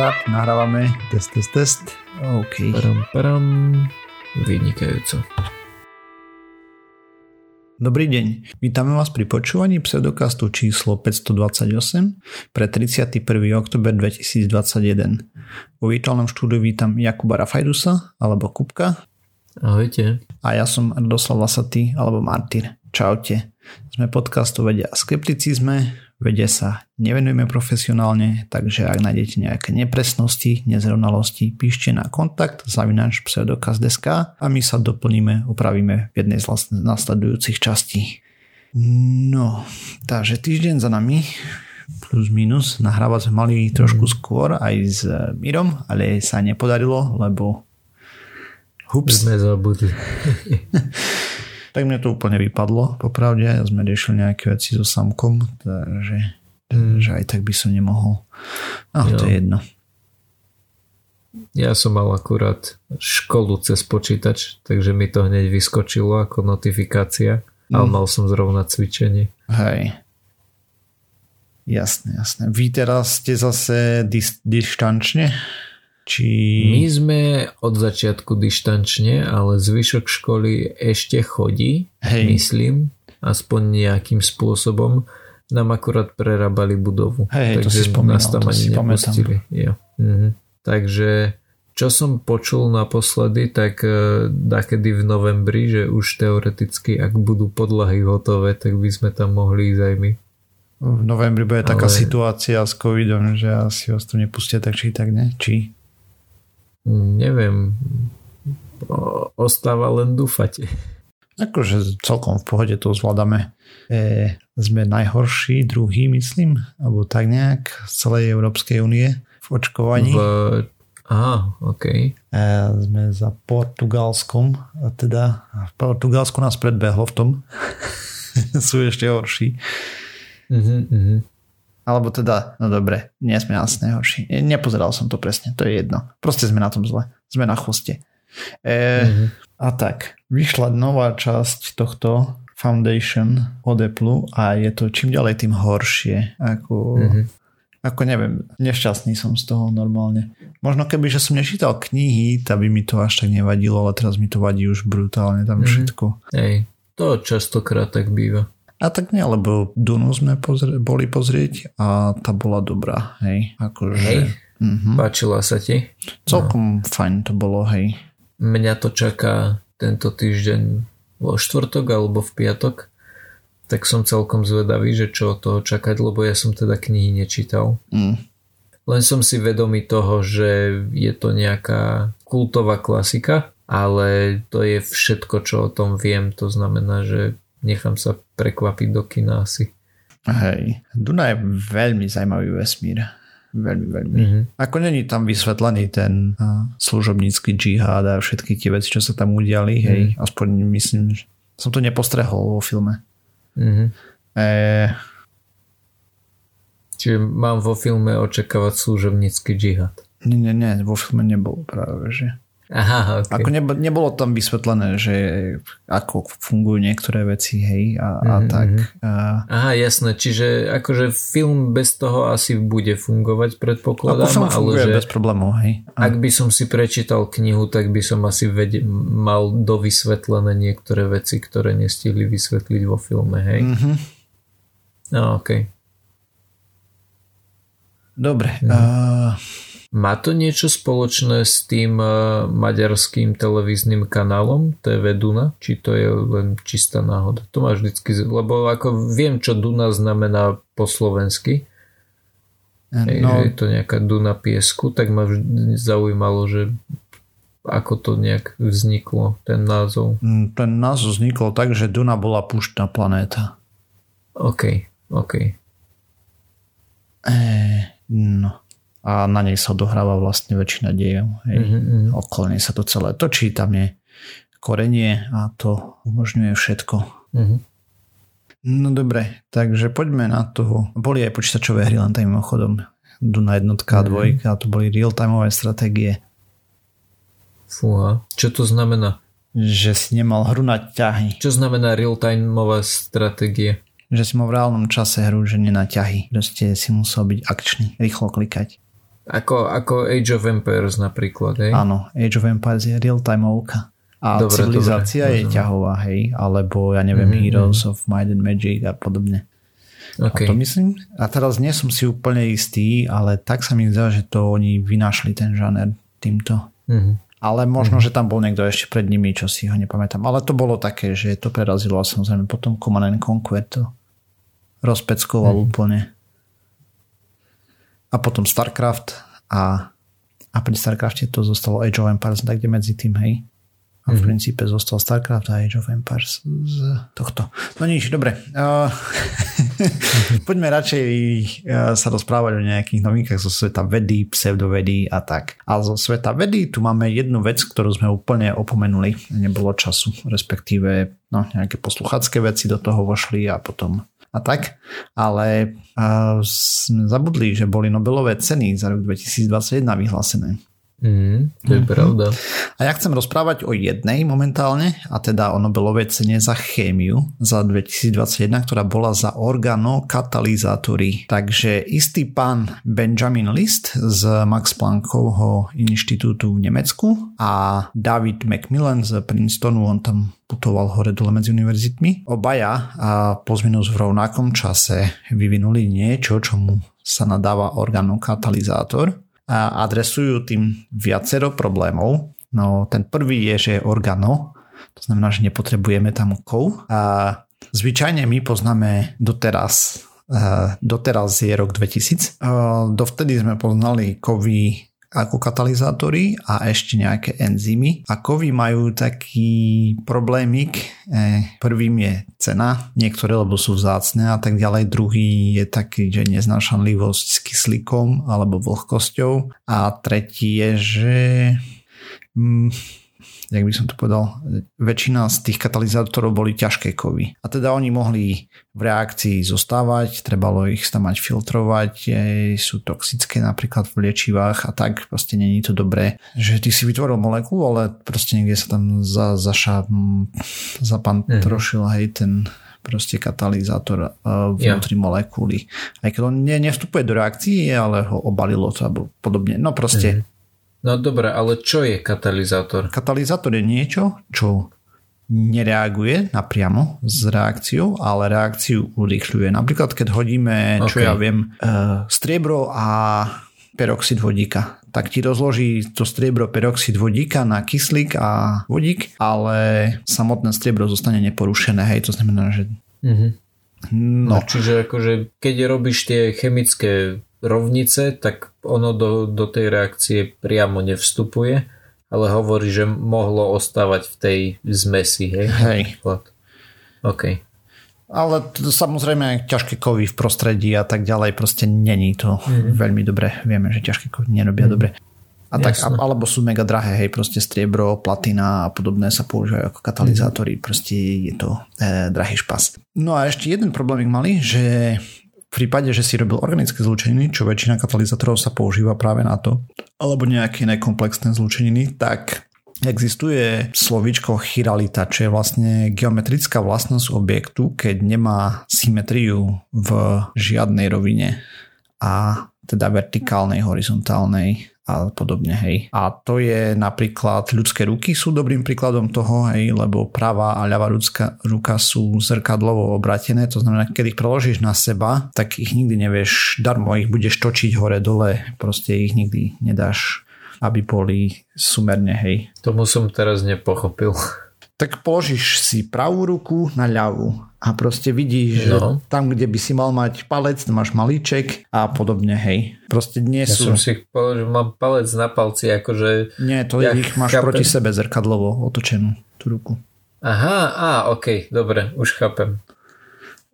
Štart, nahrávame. Test, test, test. OK. Param, param. Vynikajúco. Dobrý deň. Vítame vás pri počúvaní pseudokastu číslo 528 pre 31. oktober 2021. Vo virtuálnom štúdiu vítam Jakuba Rafajdusa alebo Kupka. Ahojte. A ja som Radoslav Lasatý alebo Martyr. Čaute. Sme podcastu vedia a skepticizme, vede sa nevenujeme profesionálne, takže ak nájdete nejaké nepresnosti, nezrovnalosti, píšte na kontakt zavinač pseudokaz.sk a my sa doplníme, upravíme v jednej z nasledujúcich častí. No, takže týždeň za nami, plus minus, nahrávať sme mali trošku skôr aj s Mirom, ale sa nepodarilo, lebo hups. Sme zabudli. tak mne to úplne vypadlo, popravde, sme riešili nejaké veci so samkom, takže že aj tak by som nemohol. No, jo. to je jedno. Ja som mal akurát školu cez počítač, takže mi to hneď vyskočilo ako notifikácia, mm. ale mal som zrovna cvičenie. Hej. Jasné, jasné. Vy teraz ste zase dis- dištančne? Či... My sme od začiatku dištančne, ale zvyšok školy ešte chodí, Hej. myslím, aspoň nejakým spôsobom. Nám akurát prerábali budovu. Hej, takže to si spomínal, nás tam ani nepustili. Jo. Mhm. Takže čo som počul naposledy, tak uh, dakedy v novembri, že už teoreticky, ak budú podlahy hotové, tak by sme tam mohli ísť aj my. V novembri bude Ale... taká situácia s covidom, že asi vás to nepustia tak či tak, ne? Či? Neviem, ostáva len dúfať. Akože celkom v pohode to zvládame. E, sme najhorší, druhý myslím, alebo tak nejak z celej Európskej únie v očkovaní. V... Aha, OK. E, sme za Portugalskom, a teda v Portugalsku nás predbehlo v tom. Sú ešte horší. Uh-huh. Alebo teda, no dobre, nie sme asi najhorší. Nepozeral som to presne, to je jedno. Proste sme na tom zle. Sme na chvoste. E, mm-hmm. A tak, vyšla nová časť tohto Foundation od Apple a je to čím ďalej tým horšie. Ako, mm-hmm. ako neviem, nešťastný som z toho normálne. Možno keby, že som nečítal knihy, tak by mi to až tak nevadilo, ale teraz mi to vadí už brutálne tam mm-hmm. všetko. Hej, to častokrát tak býva. A tak nie, lebo Dunu sme pozrie, boli pozrieť a tá bola dobrá, hej. Akože, hej, uh-huh. páčila sa ti? Celkom no. fajn to bolo, hej. Mňa to čaká tento týždeň vo štvrtok alebo v piatok, tak som celkom zvedavý, že čo od toho čakať, lebo ja som teda knihy nečítal. Mm. Len som si vedomý toho, že je to nejaká kultová klasika, ale to je všetko, čo o tom viem. To znamená, že nechám sa prekvapiť do kina asi. Hej, Duna je veľmi zaujímavý vesmír. Veľmi, veľmi. Mm-hmm. Ako není tam vysvetlený ten služobnícky džihad a všetky tie veci, čo sa tam udiali, mm-hmm. hej, aspoň myslím, že som to nepostrehol vo filme. Mm-hmm. E... Čiže mám vo filme očakávať služobnícky džihad. Nie, nie, nie, vo filme nebol práve, že. Aha, okay. Ako nebo, nebolo tam vysvetlené, že ako fungujú niektoré veci, hej, a, a mm-hmm. tak. A... Aha, jasné, čiže akože film bez toho asi bude fungovať, predpokladám. Ako film funguje ale že bez problémov, hej. A... Ak by som si prečítal knihu, tak by som asi ved- mal dovysvetlené niektoré veci, ktoré nestihli vysvetliť vo filme, hej. Mm-hmm. No, okej. Okay. Dobre. Mm. Uh... Má to niečo spoločné s tým uh, maďarským televíznym kanálom TV Duna? Či to je len čistá náhoda? To má vždycky, lebo ako viem, čo Duna znamená po slovensky. No. Je to nejaká Duna piesku, tak ma vždy zaujímalo, že ako to nejak vzniklo, ten názov. Mm, ten názov vznikol tak, že Duna bola púštna planéta. OK, OK. E, no a na nej sa dohráva vlastne väčšina. Mm-hmm. Okolo nej sa to celé točí, tam je korenie a to umožňuje všetko. Mm-hmm. No dobre, takže poďme na toho. Boli aj počítačové hry len tým mimochodom. Duna jednotka a mm-hmm. dvojka, to boli real-timeové stratégie. Fúha, čo to znamená? Že si nemal hru na ťahy. Čo znamená real-timeová stratégie? Že si mal v reálnom čase hru, že nie na ťahy. Proste si musel byť akčný, rýchlo klikať. Ako, ako Age of Empires napríklad, hej? Áno, Age of Empires je real-time ovka. A dobre, civilizácia dobre, je ťahová, hej, alebo ja neviem, mm-hmm. Heroes of Might and Magic a podobne. Okay. A to myslím, a teraz nie som si úplne istý, ale tak sa mi zdá, že to oni vynašli ten žáner týmto. Mm-hmm. Ale možno, mm-hmm. že tam bol niekto ešte pred nimi, čo si ho nepamätám. Ale to bolo také, že to prerazilo a samozrejme potom Command and Conquer to rozpeckoval mm-hmm. úplne. A potom StarCraft a, a pri StarCrafte to zostalo Age of Empires, tak kde medzi tým, hej. A v mm-hmm. princípe zostal StarCraft a Age of Empires z tohto. No nič, dobre. Uh, poďme radšej uh, sa rozprávať o nejakých novinkách zo sveta vedy, pseudovedy a tak. A zo sveta vedy tu máme jednu vec, ktorú sme úplne opomenuli. Nebolo času, respektíve no, nejaké posluchacké veci do toho vošli a potom a tak, ale uh, sme zabudli, že boli Nobelové ceny za rok 2021 vyhlásené. Mm, to je mm-hmm. pravda. A ja chcem rozprávať o jednej momentálne, a teda o Nobelovej cene za chémiu za 2021, ktorá bola za organokatalizátory. Takže istý pán Benjamin List z Max Planckovho inštitútu v Nemecku a David Macmillan z Princetonu, on tam putoval hore dole medzi univerzitmi. Obaja a pozminus v rovnakom čase vyvinuli niečo, čomu sa nadáva organokatalizátor adresujú tým viacero problémov. No ten prvý je, že je organo, to znamená, že nepotrebujeme tam kov. A zvyčajne my poznáme doteraz, doteraz je rok 2000. Dovtedy sme poznali kovy ako katalizátory a ešte nejaké enzymy. A kovy majú taký problémik. E, prvým je cena, niektoré lebo sú vzácne a tak ďalej. Druhý je taký, že neznášanlivosť s kyslíkom alebo vlhkosťou. A tretí je, že mm, jak by som to povedal, väčšina z tých katalizátorov boli ťažké kovy. A teda oni mohli v reakcii zostávať, trebalo ich tam mať filtrovať, sú toxické napríklad v liečivách a tak, proste není to dobré, že ty si vytvoril molekulu, ale proste niekde sa tam za, zaša, zapantrošil mm. hej ten proste katalizátor uh, vnútri yeah. molekuly. Aj keď on ne, nevstupuje do reakcií, ale ho obalilo to alebo podobne. No proste mm. No dobre, ale čo je katalizátor? Katalizátor je niečo, čo nereaguje napriamo s reakciou, ale reakciu urýchľuje. Napríklad, keď hodíme, čo okay. ja viem, uh, striebro a peroxid vodíka, tak ti rozloží to striebro peroxid vodíka na kyslík a vodík, ale samotné striebro zostane neporušené. Hej, to znamená, že... Mm-hmm. No. no. Čiže akože keď robíš tie chemické rovnice, tak ono do, do tej reakcie priamo nevstupuje, ale hovorí, že mohlo ostávať v tej zmesi, hej? Hej. OK. Ale to, samozrejme ťažké kovy v prostredí a tak ďalej proste není to mm. veľmi dobre. Vieme, že ťažké kovy nerobia mm. dobre. A tak, alebo sú mega drahé, hej, proste striebro, platina a podobné sa používajú ako katalizátory, mm. proste je to e, drahý špas. No a ešte jeden problém mali, že v prípade, že si robil organické zlúčeniny, čo väčšina katalizátorov sa používa práve na to, alebo nejaké nekomplexné zlúčeniny, tak Existuje slovíčko chiralita, čo je vlastne geometrická vlastnosť objektu, keď nemá symetriu v žiadnej rovine a teda vertikálnej, horizontálnej a podobne, hej. A to je napríklad ľudské ruky sú dobrým príkladom toho, hej, lebo pravá a ľavá ľudská ruka sú zrkadlovo obratené, to znamená, keď ich preložíš na seba, tak ich nikdy nevieš darmo, ich budeš točiť hore dole, proste ich nikdy nedáš aby boli sumerne, hej. Tomu som teraz nepochopil tak položíš si pravú ruku na ľavú a proste vidíš, že no. tam, kde by si mal mať palec, máš malíček a podobne, hej. Proste nie ja sú... som si položil, mám palec na palci, akože... Nie, to ja ich máš chápem. proti sebe zrkadlovo otočenú, tú ruku. Aha, a ok, dobre, už chápem.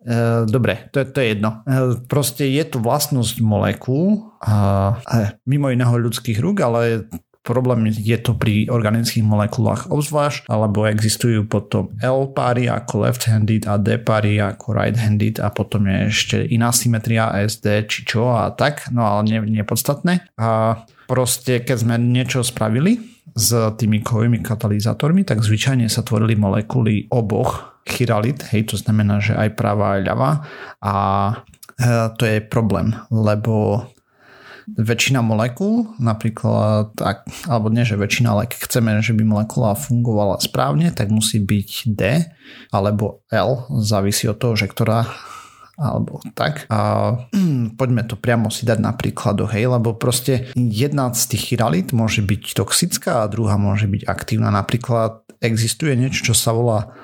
E, dobre, to je, to je jedno. E, proste je to vlastnosť molekúl, a, a mimo iného ľudských rúk, ale Problém je to pri organických molekulách obzvlášť, alebo existujú potom L páry ako left-handed a D páry ako right-handed a potom je ešte iná symetria SD či čo a tak, no ale nie, nepodstatné. A proste keď sme niečo spravili s tými kovými katalizátormi, tak zvyčajne sa tvorili molekuly oboch chiralit, hej, to znamená, že aj práva aj ľava a e, to je problém, lebo väčšina molekúl, napríklad, ak, alebo nie, že väčšina, ale keď chceme, že by molekula fungovala správne, tak musí byť D alebo L, závisí od toho, že ktorá alebo tak. A mm, poďme to priamo si dať na príkladoch, hej, lebo proste jedna z tých chiralit môže byť toxická a druhá môže byť aktívna. Napríklad existuje niečo, čo sa volá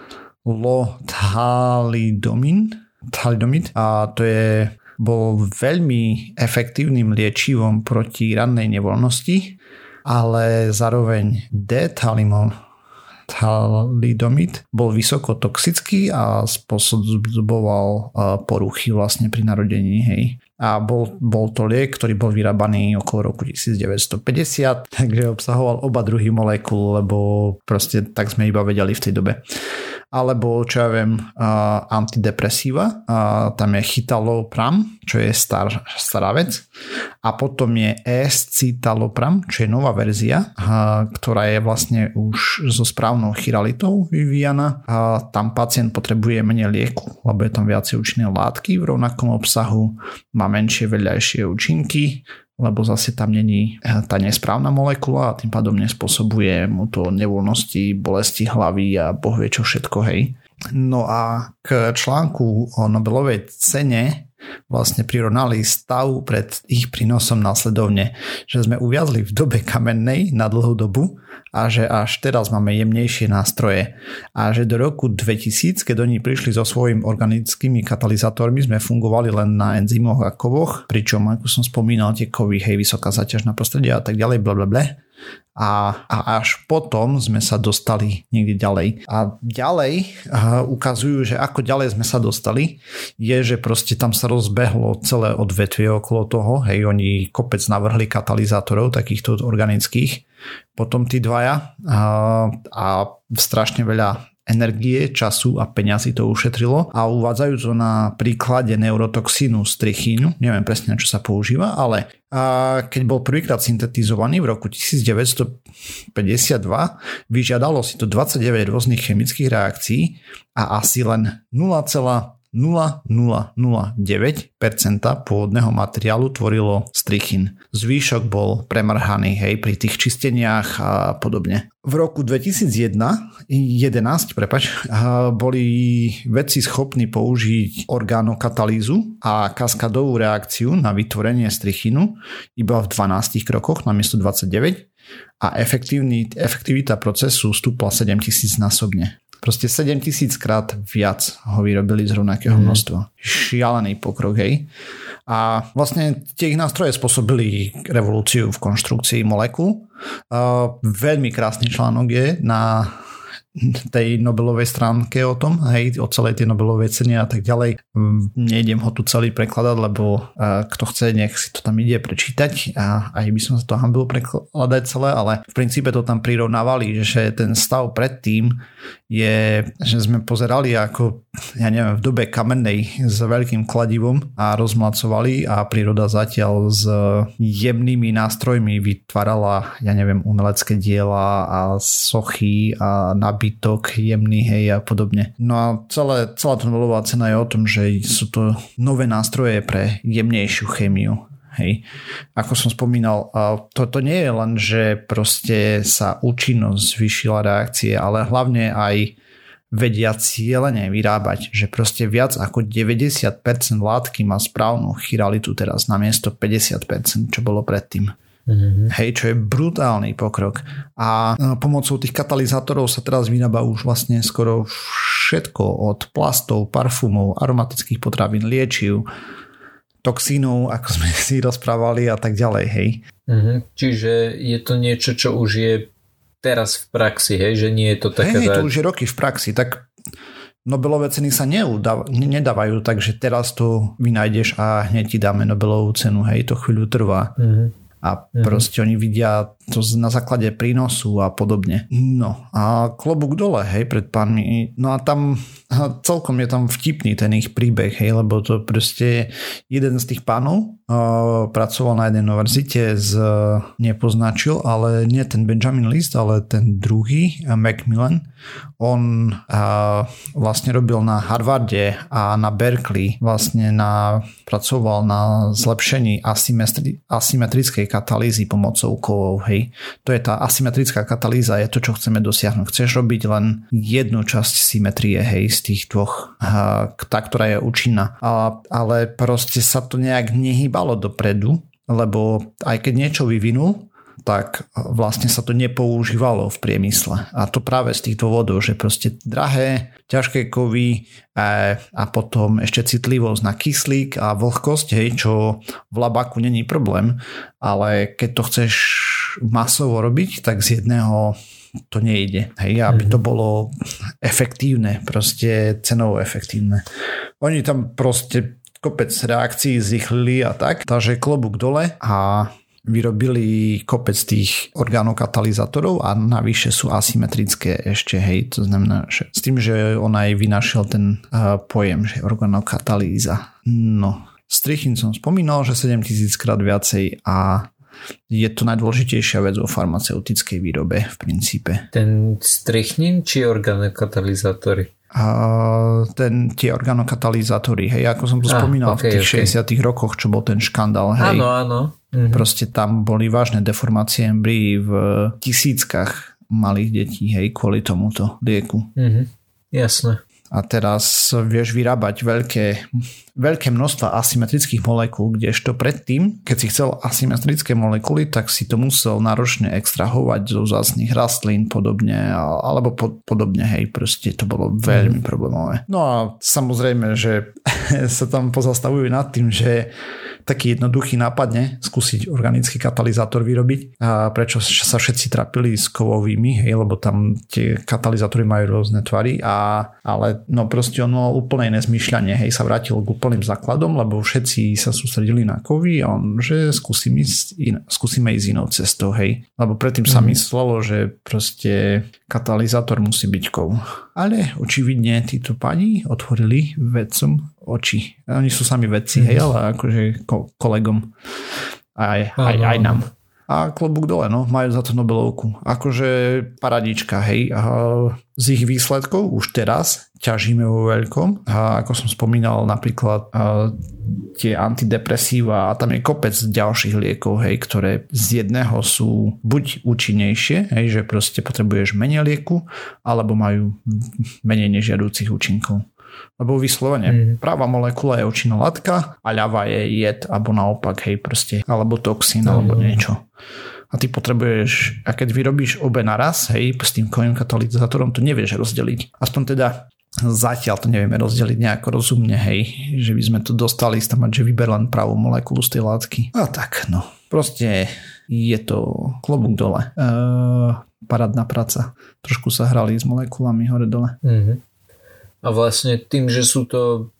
lotalidomin, thalidomid a to je bol veľmi efektívnym liečivom proti rannej nevoľnosti, ale zároveň D-talimon thalidomid bol vysoko toxický a spôsoboval poruchy vlastne pri narodení. Hej. A bol, bol to liek, ktorý bol vyrábaný okolo roku 1950, takže obsahoval oba druhy molekúl, lebo proste tak sme iba vedeli v tej dobe alebo čo ja viem, uh, antidepresíva, uh, tam je chytalopram, čo je star, stará vec a potom je escitalopram, čo je nová verzia, uh, ktorá je vlastne už so správnou chiralitou vyvíjana. Uh, tam pacient potrebuje menej lieku, lebo je tam viacej účinné látky v rovnakom obsahu, má menšie vedľajšie účinky, lebo zase tam není eh, tá nesprávna molekula a tým pádom nespôsobuje mu to nevoľnosti, bolesti hlavy a boh vie čo všetko, hej. No a k článku o Nobelovej cene vlastne prirovnali stav pred ich prínosom následovne, že sme uviazli v dobe kamennej na dlhú dobu a že až teraz máme jemnejšie nástroje a že do roku 2000, keď oni prišli so svojimi organickými katalizátormi, sme fungovali len na enzymoch a kovoch, pričom ako som spomínal tie kovy, hej, vysoká zaťaž na prostredie a tak ďalej, blablabla a, a až potom sme sa dostali niekde ďalej. A ďalej uh, ukazujú, že ako ďalej sme sa dostali, je, že proste tam sa rozbehlo celé odvetvie okolo toho, hej, oni kopec navrhli katalizátorov takýchto organických, potom tí dvaja uh, a strašne veľa energie, času a peňazí to ušetrilo a uvádzajú to na príklade neurotoxínu strichínu, neviem presne na čo sa používa, ale a keď bol prvýkrát syntetizovaný v roku 1952, vyžiadalo si to 29 rôznych chemických reakcií a asi len 0, 0,009% pôvodného materiálu tvorilo strichin. Zvýšok bol premrhaný hej, pri tých čisteniach a podobne. V roku 2001 11, prepač, boli vedci schopní použiť orgánokatalýzu a kaskadovú reakciu na vytvorenie strichinu iba v 12 krokoch namiesto 29 a efektivita procesu stúpla 7000 násobne. Proste 7000 krát viac ho vyrobili z rovnakého mm. množstva. Šialený pokrok, hej. A vlastne tie ich nástroje spôsobili revolúciu v konštrukcii molekúl. Uh, veľmi krásny článok je na tej Nobelovej stránke o tom, hej, o celej tej Nobelovej cene a tak ďalej. Mm, nejdem ho tu celý prekladať, lebo kto chce, nech si to tam ide prečítať a aj by som sa to hambil prekladať celé, ale v princípe to tam prirovnávali, že ten stav predtým je, že sme pozerali ako, ja neviem, v dobe kamennej s veľkým kladivom a rozmlacovali a príroda zatiaľ s jemnými nástrojmi vytvárala, ja neviem, umelecké diela a sochy a nabytok jemný, hej a podobne. No a celé, celá tá Nobelová cena je o tom, že sú to nové nástroje pre jemnejšiu chémiu Hej. Ako som spomínal, to, to nie je len, že proste sa účinnosť zvyšila reakcie, ale hlavne aj vedia cieľene vyrábať, že proste viac ako 90% látky má správnu chiralitu teraz na miesto 50%, čo bolo predtým. Mm-hmm. Hej, čo je brutálny pokrok. A pomocou tých katalizátorov sa teraz vyrába už vlastne skoro všetko od plastov, parfumov, aromatických potravín, liečiv, toxínov, ako sme si rozprávali a tak ďalej, hej. Mm-hmm. Čiže je to niečo, čo už je teraz v praxi, hej, že nie je to také... Hej, to už je roky v praxi, tak Nobelové ceny sa neudáv- nedávajú, takže teraz to vynájdeš a hneď ti dáme Nobelovú cenu, hej, to chvíľu trvá. Mm-hmm a mm. proste oni vidia to na základe prínosu a podobne. No a klobúk dole, hej, pred pánmi. No a tam celkom je tam vtipný ten ich príbeh, hej, lebo to proste jeden z tých pánov pracoval na jednej univerzite z, nepoznačil, ale nie ten Benjamin List, ale ten druhý, Macmillan. On vlastne robil na Harvarde a na Berkeley, vlastne na, pracoval na zlepšení asymetri, asymetrickej katalýzy pomocou kovov, hej. To je tá asymetrická katalýza, je to, čo chceme dosiahnuť. Chceš robiť len jednu časť symetrie, hej, z tých dvoch, tá, ktorá je účinná. Ale proste sa to nejak nehýbalo dopredu, lebo aj keď niečo vyvinul, tak vlastne sa to nepoužívalo v priemysle. A to práve z tých dôvodov, že proste drahé, ťažké kovy a, a potom ešte citlivosť na kyslík a vlhkosť, hej, čo v labaku není problém, ale keď to chceš masovo robiť, tak z jedného to nejde. Hej, aby to mhm. bolo efektívne, proste cenovo efektívne. Oni tam proste kopec reakcií zrychlili a tak, takže klobúk dole a vyrobili kopec tých orgánokatalizátorov a navyše sú asymetrické ešte, hej, to znamená, že s tým, že on aj vynašiel ten uh, pojem, že organokatalýza. No, Strichin som spomínal, že 7000 krát viacej a je to najdôležitejšia vec vo farmaceutickej výrobe v princípe. Ten strichnin či organokatalizátory? Ten, tie organokatalizátory, hej, ako som to ah, spomínal okay, v tých okay. 60 rokoch, čo bol ten škandál, hej. Áno, áno. Mhm. Proste tam boli vážne deformácie embryí v tisíckach malých detí, hej, kvôli tomuto lieku. Mhm. Jasné a teraz vieš vyrábať veľké, veľké množstva asymetrických molekúl, kdežto predtým, keď si chcel asymetrické molekuly, tak si to musel náročne extrahovať zo zásnych rastlín podobne, alebo po, podobne, hej, proste to bolo veľmi mm. problémové. No a samozrejme, že sa tam pozastavujú nad tým, že taký jednoduchý nápadne skúsiť organický katalizátor vyrobiť. A prečo sa všetci trapili s kovovými, hej, lebo tam tie katalizátory majú rôzne tvary, a, ale no proste ono úplne iné zmyšľanie, hej, sa vrátil k úplným základom, lebo všetci sa sústredili na kovy a on, že skúsim ísť in, skúsime ísť inou cestou, hej. Lebo predtým sa mm. myslelo, že proste katalizátor musí byť kov. Ale očividne títo pani otvorili vedcom oči. Oni sú sami vedci, hej, ale akože ko- kolegom aj, aj, aj nám. A klobúk dole, no, majú za to Nobelovku. Akože paradička, hej. A z ich výsledkov už teraz ťažíme vo veľkom. A ako som spomínal, napríklad tie antidepresíva a tam je kopec ďalších liekov, hej, ktoré z jedného sú buď účinnejšie, hej, že proste potrebuješ menej lieku, alebo majú menej nežiadúcich účinkov. Lebo vyslovene mm. práva molekula je účinná látka a ľava je jed, alebo naopak, hej, proste, alebo toxín, alebo niečo. A ty potrebuješ, a keď vyrobíš obe naraz, hej, s tým kovým katalizátorom, to nevieš rozdeliť. Aspoň teda zatiaľ to nevieme rozdeliť nejako rozumne, hej, že by sme to dostali tam mať, že vyber len pravú molekulu z tej látky. A tak, no. Proste je to klobúk dole. E, parádna práca. Trošku sa hrali s molekulami hore-dole. Mm-hmm. A vlastne tým, že sú to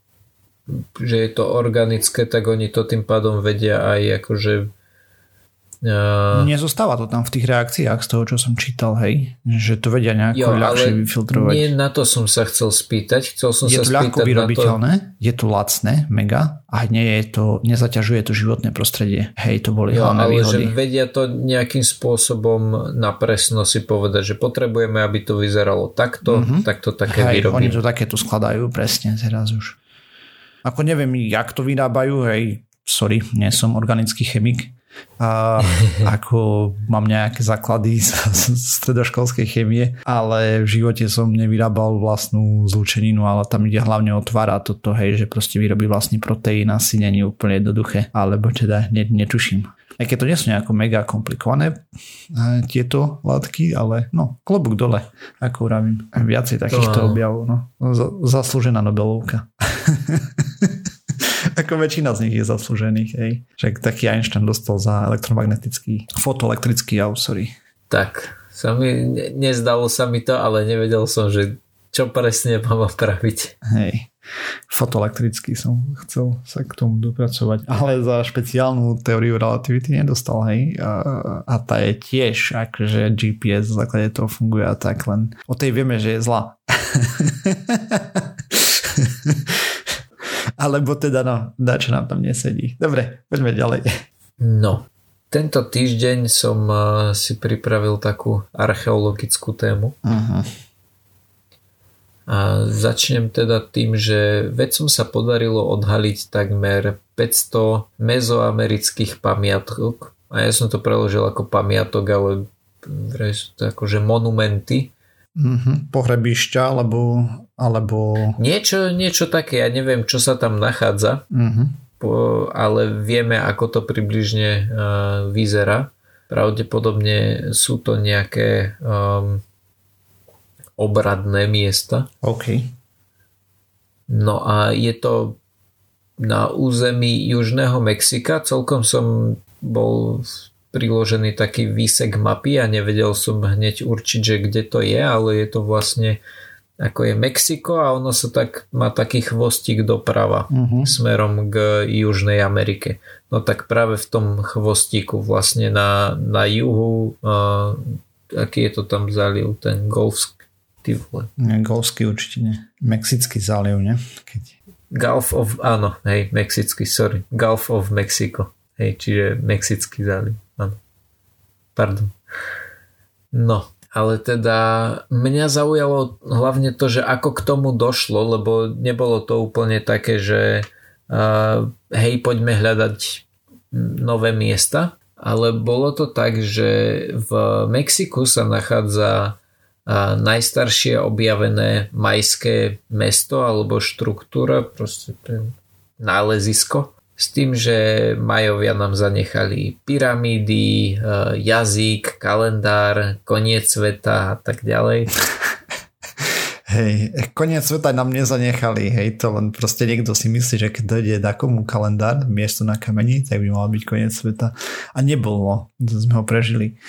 že je to organické, tak oni to tým pádom vedia aj akože Uh, Nezostáva to tam v tých reakciách z toho, čo som čítal, hej? Že to vedia nejako jo, ľahšie vyfiltrovať. Nie na to som sa chcel spýtať. Chcel som je sa to ľahko vyrobiteľné, to... je to lacné, mega a nie je to, nezaťažuje to životné prostredie. Hej, to boli jo, hlavné ale výhody. že vedia to nejakým spôsobom na presno si povedať, že potrebujeme, aby to vyzeralo takto, mm-hmm. takto také hej, vyrobíme. oni to takéto skladajú presne teraz už. Ako neviem, jak to vyrábajú, hej, sorry, nie som organický chemik, a ako mám nejaké základy z, stredoškolskej chemie, ale v živote som nevyrábal vlastnú zlúčeninu, ale tam ide hlavne o tvar a toto, hej, že proste vyrobí vlastný proteín asi není úplne jednoduché, alebo teda ne, netuším. Aj keď to nie sú nejako mega komplikované e, tieto látky, ale no, klobúk dole, ako vravím. Viacej takýchto objavov, no. Zaslúžená Nobelovka. Ako väčšina z nich je zaslúžených, hej. Však taký Einstein dostal za elektromagnetický, fotoelektrický jav, sorry. Tak, sa mi, nezdalo sa mi to, ale nevedel som, že čo presne mám opraviť. Hej, fotoelektrický som chcel sa k tomu dopracovať, ale za špeciálnu teóriu relativity nedostal, hej. A, a tá je tiež, akože GPS v základe toho funguje a tak, len o tej vieme, že je zlá. Alebo teda no, dá, čo nám tam nesedí. Dobre, poďme ďalej. No, tento týždeň som uh, si pripravil takú archeologickú tému. Uh-huh. A začnem teda tým, že vedcom sa podarilo odhaliť takmer 500 mezoamerických pamiatok. A ja som to preložil ako pamiatok, ale sú to akože monumenty. Mm-hmm. Pohrebišťa alebo, alebo... Niečo, niečo také, ja neviem, čo sa tam nachádza, mm-hmm. po, ale vieme, ako to približne uh, vyzerá. Pravdepodobne sú to nejaké um, obradné miesta. OK. No a je to na území Južného Mexika. Celkom som bol priložený taký výsek mapy a nevedel som hneď určiť, že kde to je, ale je to vlastne ako je Mexiko a ono sa tak má taký chvostík doprava uh-huh. smerom k Južnej Amerike. No tak práve v tom chvostíku vlastne na, na juhu uh, aký je to tam záliv, ten Golfský vole. Golfský určite nie. Mexický záliv, ne? Keď... Gulf of, áno, hej, mexický, sorry. Gulf of Mexico. Hej, čiže Mexický záliv, áno. Pardon. No, ale teda mňa zaujalo hlavne to, že ako k tomu došlo, lebo nebolo to úplne také, že uh, hej, poďme hľadať nové miesta, ale bolo to tak, že v Mexiku sa nachádza najstaršie objavené majské mesto alebo štruktúra, proste nálezisko. S tým, že Majovia nám zanechali pyramídy, e, jazyk, kalendár, koniec sveta a tak ďalej. Hej, koniec sveta nám nezanechali, hej, to len proste niekto si myslí, že keď dojde na komu kalendár, miesto na kameni, tak by mal byť koniec sveta. A nebolo, to sme ho prežili.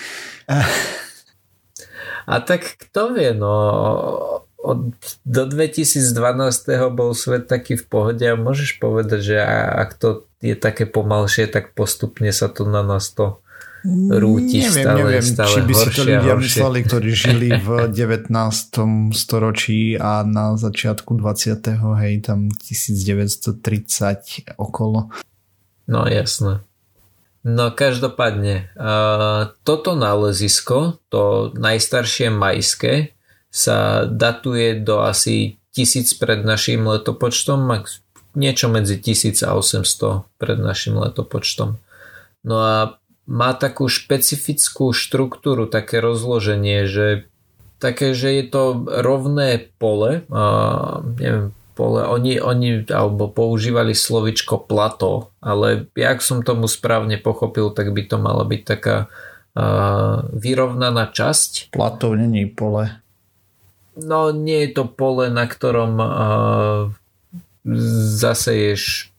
A tak kto vie, no od, do 2012. bol svet taký v pohode a môžeš povedať, že ak to je také pomalšie, tak postupne sa to na nás to rúti neviem, stále, neviem, stále či by horšie, si to ľudia mysleli, ktorí žili v 19. storočí a na začiatku 20. hej, tam 1930 okolo. No jasné. No každopádne, toto nálezisko, to najstaršie majské, sa datuje do asi 1000 pred našim letopočtom, niečo medzi 1000 a 800 pred našim letopočtom. No a má takú špecifickú štruktúru, také rozloženie, že také, že je to rovné pole, a, neviem, pole. Oni, oni alebo používali slovičko plato, ale jak som tomu správne pochopil, tak by to mala byť taká uh, vyrovnaná časť. Plato není pole. No nie je to pole, na ktorom uh, zaseješ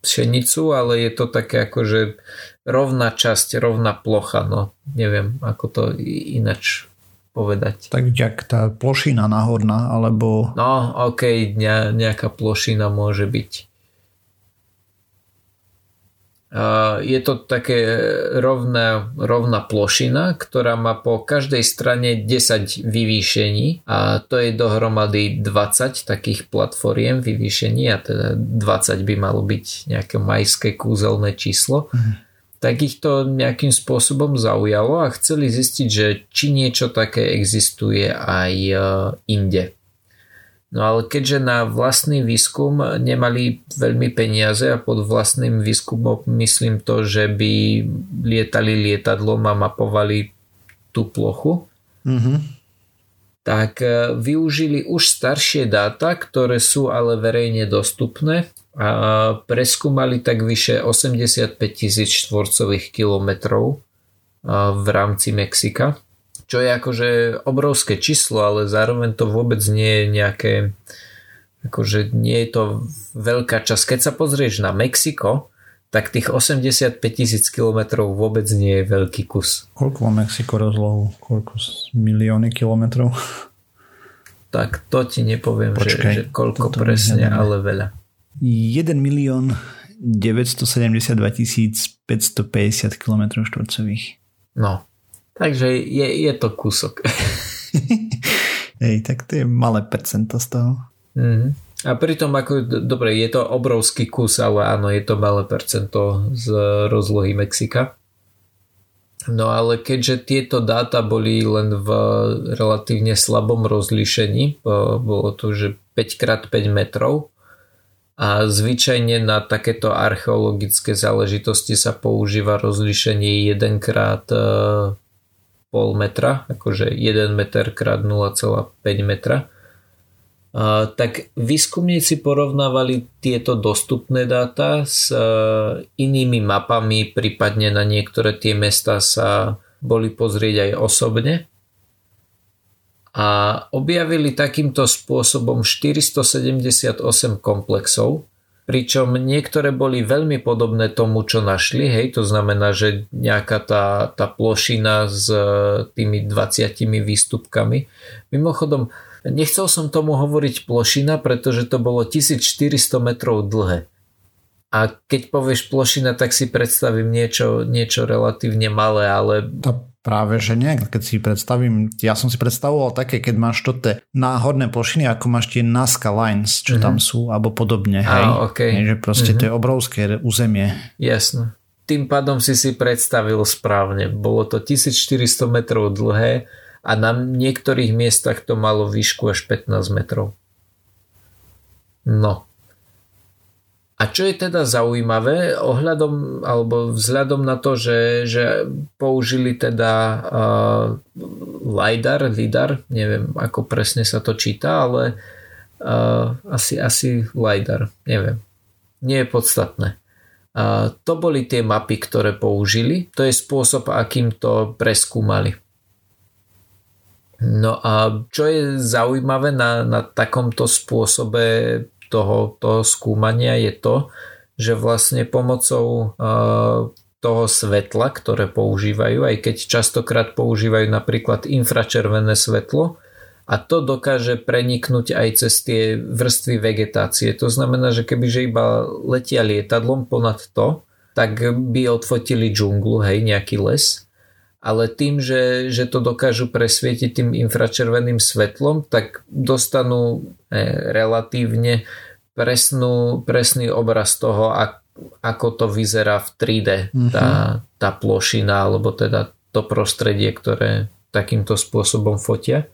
pšenicu, ale je to také akože rovná časť, rovná plocha, no neviem ako to inač povedať. Tak ďak tá plošina nahorná, alebo... No, ok, nejaká plošina môže byť. Je to také rovná, rovná plošina, ktorá má po každej strane 10 vyvýšení a to je dohromady 20 takých platformiem vyvýšení a teda 20 by malo byť nejaké majské kúzelné číslo. Mhm tak ich to nejakým spôsobom zaujalo a chceli zistiť, že či niečo také existuje aj e, inde. No ale keďže na vlastný výskum nemali veľmi peniaze a pod vlastným výskumom myslím to, že by lietali lietadlom a mapovali tú plochu, mm-hmm. tak e, využili už staršie dáta, ktoré sú ale verejne dostupné a preskúmali tak vyše 85 tisíc štvorcových kilometrov v rámci Mexika, čo je akože obrovské číslo, ale zároveň to vôbec nie je nejaké akože nie je to veľká časť. Keď sa pozrieš na Mexiko, tak tých 85 tisíc kilometrov vôbec nie je veľký kus. Koľko má Mexiko rozlohu? Koľko milióny kilometrov? Tak to ti nepoviem, Počkej, že, že koľko presne, ale veľa. 1 milión 972 550 km štvorcových. No, takže je, je to kúsok. Hej, tak to je malé percento z toho. Mm. A pritom ako, dobre, je to obrovský kus, ale áno, je to malé percento z rozlohy Mexika. No ale keďže tieto dáta boli len v relatívne slabom rozlíšení, bolo to, že 5x5 metrov a zvyčajne na takéto archeologické záležitosti sa používa rozlíšenie 1x e, pol metra, akože 1 meter x 0,5 metra. Tak výskumníci porovnávali tieto dostupné dáta s e, inými mapami, prípadne na niektoré tie mesta sa boli pozrieť aj osobne. A objavili takýmto spôsobom 478 komplexov, pričom niektoré boli veľmi podobné tomu, čo našli, hej, to znamená, že nejaká tá, tá plošina s e, tými 20 výstupkami. Mimochodom, Nechcel som tomu hovoriť plošina, pretože to bolo 1400 metrov dlhé. A keď povieš plošina, tak si predstavím niečo, niečo relatívne malé, ale... To práve, že nie. Keď si predstavím, ja som si predstavoval také, keď máš tie náhodné plošiny, ako máš tie Nazca Lines, čo mm-hmm. tam sú, alebo podobne. Hej? Ah, okay. hej, že proste mm-hmm. to je obrovské územie. Jasno. Tým pádom si si predstavil správne. Bolo to 1400 metrov dlhé a na niektorých miestach to malo výšku až 15 metrov. No. A čo je teda zaujímavé ohľadom alebo vzhľadom na to, že, že použili teda uh, LIDAR, LIDAR, neviem ako presne sa to číta, ale uh, asi, asi LIDAR, neviem. Nie je podstatné. Uh, to boli tie mapy, ktoré použili. To je spôsob, akým to preskúmali. No a čo je zaujímavé na, na takomto spôsobe toho, skúmania je to, že vlastne pomocou uh, toho svetla, ktoré používajú, aj keď častokrát používajú napríklad infračervené svetlo, a to dokáže preniknúť aj cez tie vrstvy vegetácie. To znamená, že kebyže iba letia lietadlom ponad to, tak by odfotili džunglu, hej, nejaký les ale tým, že, že to dokážu presvietiť tým infračerveným svetlom, tak dostanú e, relatívne presnú, presný obraz toho, ak, ako to vyzerá v 3D, mm-hmm. tá, tá plošina, alebo teda to prostredie, ktoré takýmto spôsobom fotia.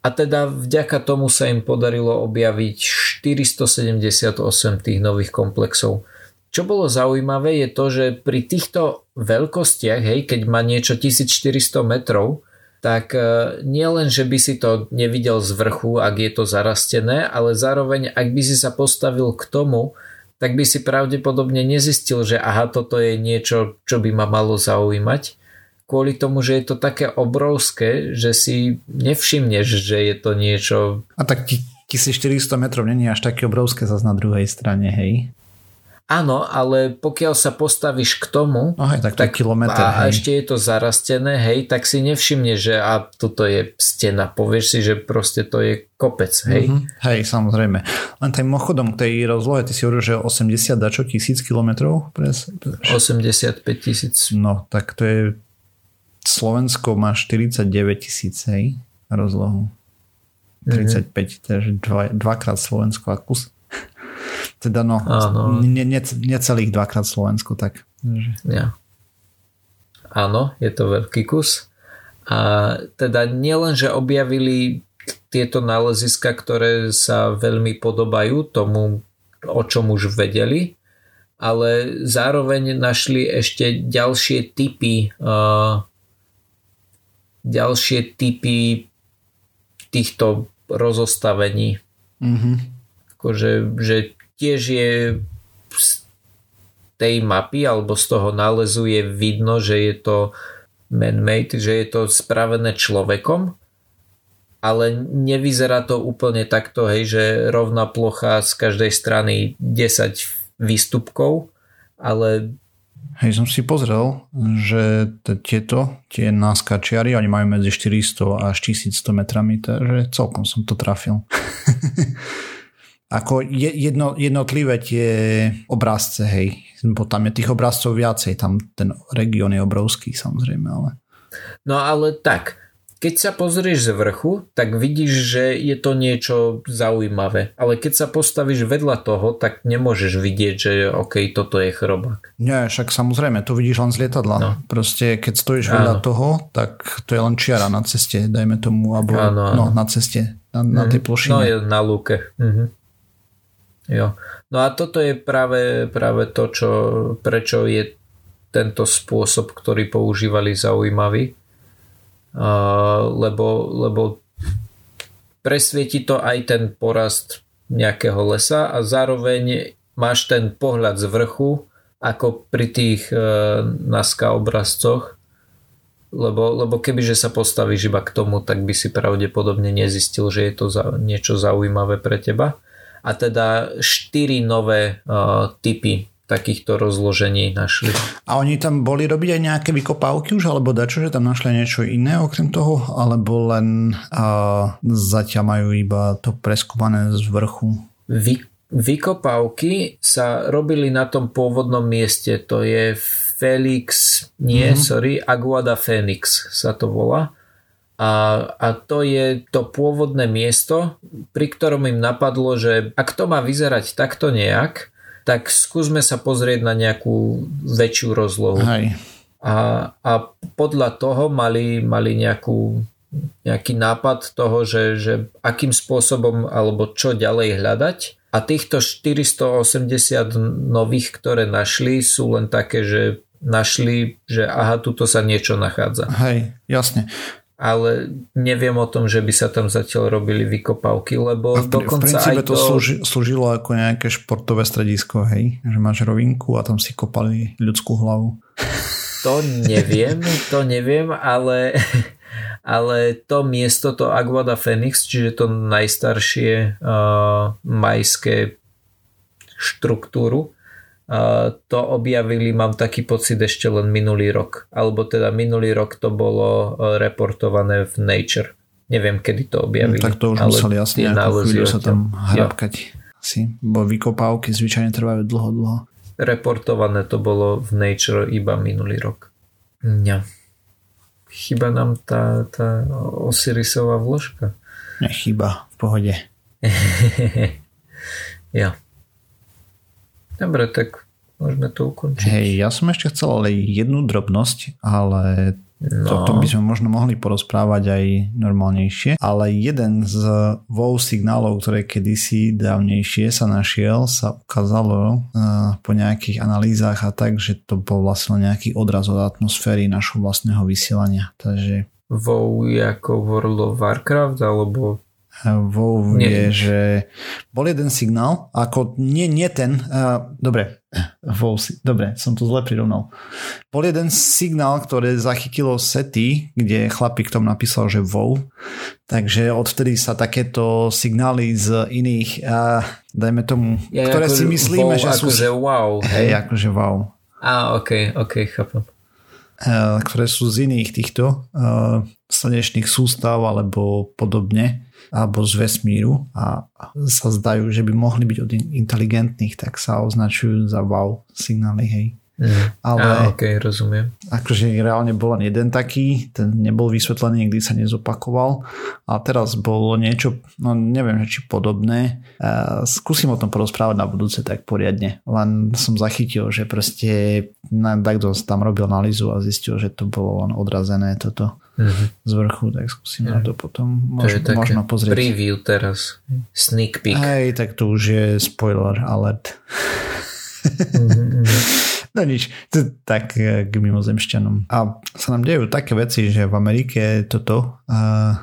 A teda vďaka tomu sa im podarilo objaviť 478 tých nových komplexov. Čo bolo zaujímavé je to, že pri týchto veľkostiach, hej, keď má niečo 1400 metrov, tak e, nie len, že by si to nevidel z vrchu, ak je to zarastené, ale zároveň, ak by si sa postavil k tomu, tak by si pravdepodobne nezistil, že aha, toto je niečo, čo by ma malo zaujímať. Kvôli tomu, že je to také obrovské, že si nevšimneš, že je to niečo... A tak 1400 metrov není až také obrovské zase na druhej strane, hej? Áno, ale pokiaľ sa postavíš k tomu oh, hej, tak, tak kilometr, a hej. ešte je to zarastené, hej, tak si nevšimne, že a toto je stena. Povieš si, že proste to je kopec, hej. Mm-hmm. Hej, samozrejme. Len tým mochodom k tej rozlohe, ty si hovoril, že 80 dačo tisíc kilometrov? 85 tisíc. No, tak to je Slovensko má 49 tisíc, hej, rozlohu. 35, mm-hmm. takže dva, dvakrát Slovensko a kus. Teda no, ne, ne, necelých dvakrát Slovensku, tak. Ja. Áno, je to veľký kus. A teda nielen, že objavili tieto náleziska, ktoré sa veľmi podobajú tomu, o čom už vedeli, ale zároveň našli ešte ďalšie typy uh, ďalšie typy týchto rozostavení. Mm-hmm. Akože, že tiež je z tej mapy alebo z toho nálezu je vidno, že je to man-made, že je to spravené človekom, ale nevyzerá to úplne takto, hej, že rovná plocha z každej strany 10 výstupkov, ale Hej, som si pozrel, že tieto, tie náskačiary, oni majú medzi 400 až 1100 metrami, takže celkom som to trafil. ako jedno, jednotlivé tie obrázce, hej. Bo tam je tých obrázcov viacej, tam ten región je obrovský samozrejme, ale... No ale tak, keď sa pozrieš z vrchu, tak vidíš, že je to niečo zaujímavé. Ale keď sa postavíš vedľa toho, tak nemôžeš vidieť, že OK, toto je chrobák. Nie, však samozrejme, to vidíš len z lietadla. No. Proste, keď stojíš áno. vedľa toho, tak to je len čiara na ceste, dajme tomu, alebo áno, áno. No, na ceste, na, na tej mhm. plošine. No, je na lúke. Mhm. Jo. No a toto je práve, práve to, čo, prečo je tento spôsob, ktorý používali zaujímavý, uh, lebo, lebo presvieti to aj ten porast nejakého lesa a zároveň máš ten pohľad z vrchu, ako pri tých uh, NASCA obrazcoch, lebo, lebo kebyže sa postavíš iba k tomu, tak by si pravdepodobne nezistil, že je to za, niečo zaujímavé pre teba a teda štyri nové uh, typy takýchto rozložení našli. A oni tam boli robiť aj nejaké vykopávky už, alebo dačo, že tam našli niečo iné okrem toho, alebo len uh, zatiaľ majú iba to preskúmané z vrchu? Vy, vykopávky sa robili na tom pôvodnom mieste, to je Felix, nie, mm-hmm. sorry, Aguada Phoenix sa to volá. A, a to je to pôvodné miesto, pri ktorom im napadlo, že ak to má vyzerať takto nejak, tak skúsme sa pozrieť na nejakú väčšiu rozlohu. Hej. A, a podľa toho mali, mali nejakú, nejaký nápad toho, že, že akým spôsobom alebo čo ďalej hľadať. A týchto 480 nových, ktoré našli, sú len také, že našli, že aha, tuto sa niečo nachádza. Hej, jasne ale neviem o tom, že by sa tam zatiaľ robili vykopávky, lebo v, dokonca v princípe aj to, to slúži, slúžilo ako nejaké športové stredisko, hej? Že máš rovinku a tam si kopali ľudskú hlavu. To neviem, to neviem, ale, ale to miesto, to Aguada Phoenix, čiže to najstaršie uh, majské štruktúru, to objavili, mám taký pocit, ešte len minulý rok. Alebo teda minulý rok to bolo e, reportované v Nature. Neviem, kedy to objavili. No, tak to už museli jasne ako sa tam hrabkať. Asi, bo vykopávky zvyčajne trvajú dlho, dlho. Reportované to bolo v Nature iba minulý rok. Ja. Chyba nám tá, tá Osirisová vložka. Nechyba, v pohode. ja. Dobre, tak môžeme to ukončiť. Hej, ja som ešte chcel ale jednu drobnosť, ale No. Toto by sme možno mohli porozprávať aj normálnejšie, ale jeden z WoW signálov, ktoré kedysi dávnejšie sa našiel, sa ukázalo uh, po nejakých analýzach a tak, že to bol vlastne nejaký odraz od atmosféry našho vlastného vysielania. Takže WoW je ako World of Warcraft alebo WoW je, že bol jeden signál, ako nie, nie ten, uh, dobre, WoW, dobre, som to zle prirovnal. Bol jeden signál, ktoré zachytilo sety, kde chlapík tomu napísal, že WoW, takže odvtedy sa takéto signály z iných, uh, dajme tomu, ja, ktoré si myslíme, wow, že sú... Akože wow. Hej, akože wow. Á, ok, ok, chápem. Ktoré sú z iných týchto uh, slnečných sústav alebo podobne alebo z vesmíru a sa zdajú, že by mohli byť od inteligentných, tak sa označujú za wow signály, hej. Mm. Ale ah, ok, rozumiem. Akože reálne bol len jeden taký, ten nebol vysvetlený, nikdy sa nezopakoval a teraz bolo niečo, no neviem, či podobné. Uh, skúsim o tom porozprávať na budúce tak poriadne. Len som zachytil, že proste takto tam robil analýzu a zistil, že to bolo len odrazené toto mm-hmm. z vrchu, tak skúsim na to potom môž, to možno pozrieť. preview teraz, sneak peek. Hej, tak to už je spoiler alert. mm-hmm. no nič, to tak eh, k mimozemšťanom. A sa nám dejú také veci, že v Amerike toto uh,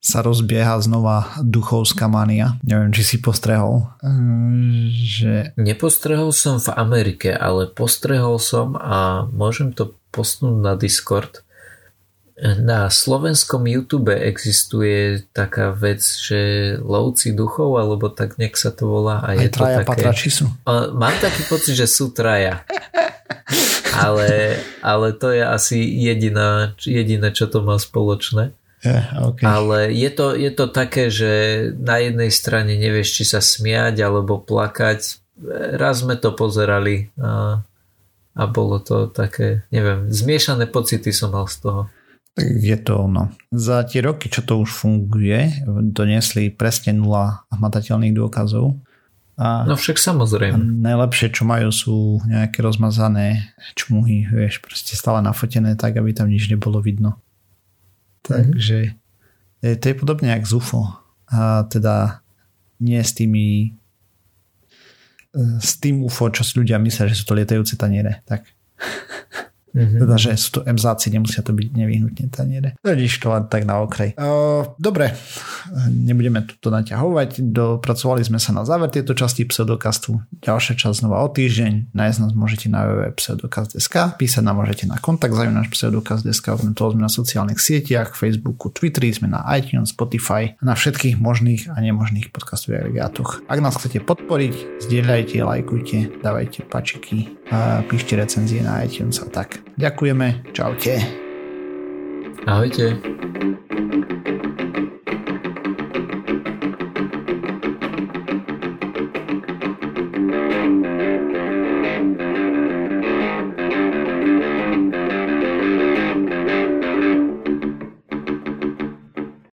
sa rozbieha znova duchovská mania. Neviem, či si postrehol. Uh, že... Nepostrehol som v Amerike, ale postrehol som a môžem to posnúť na Discord na slovenskom YouTube existuje taká vec, že lovci duchov, alebo tak nejak sa to volá. A Aj je traja to také... patrači sú. Mám taký pocit, že sú traja. ale, ale to je asi jediná, jediné, čo to má spoločné. Yeah, okay. Ale je to, je to také, že na jednej strane nevieš, či sa smiať alebo plakať. Raz sme to pozerali a, a bolo to také, neviem, zmiešané pocity som mal z toho. Tak je to ono. Za tie roky, čo to už funguje, donesli presne nula hmatateľných dôkazov. A no však samozrejme. Najlepšie, čo majú, sú nejaké rozmazané čmuhy, vieš, proste stále nafotené tak, aby tam nič nebolo vidno. Takže mm-hmm. to je podobne jak z UFO. A teda nie s tými s tým UFO, čo si ľudia myslia, že sú to lietajúce taniere. Tak. Mm-hmm. Teda, že sú to MZáci, nemusia to byť nevyhnutne taniere. Nič to len tak na okraj. Uh, dobre, nebudeme to naťahovať. Dopracovali sme sa na záver tejto časti pseudokastu. Ďalšia časť znova o týždeň. Nájsť nás môžete na www.pseudokast.sk písať nám môžete na kontakt náš pseudokast.sk toho sme na sociálnych sieťach, Facebooku, Twitteri, sme na iTunes, Spotify a na všetkých možných a nemožných podcastových agregátoch. Ak nás chcete podporiť, zdieľajte, lajkujte, dávajte pačiky, a píšte recenzie na iTunes a tak. Ďakujeme, čaute. Ahojte.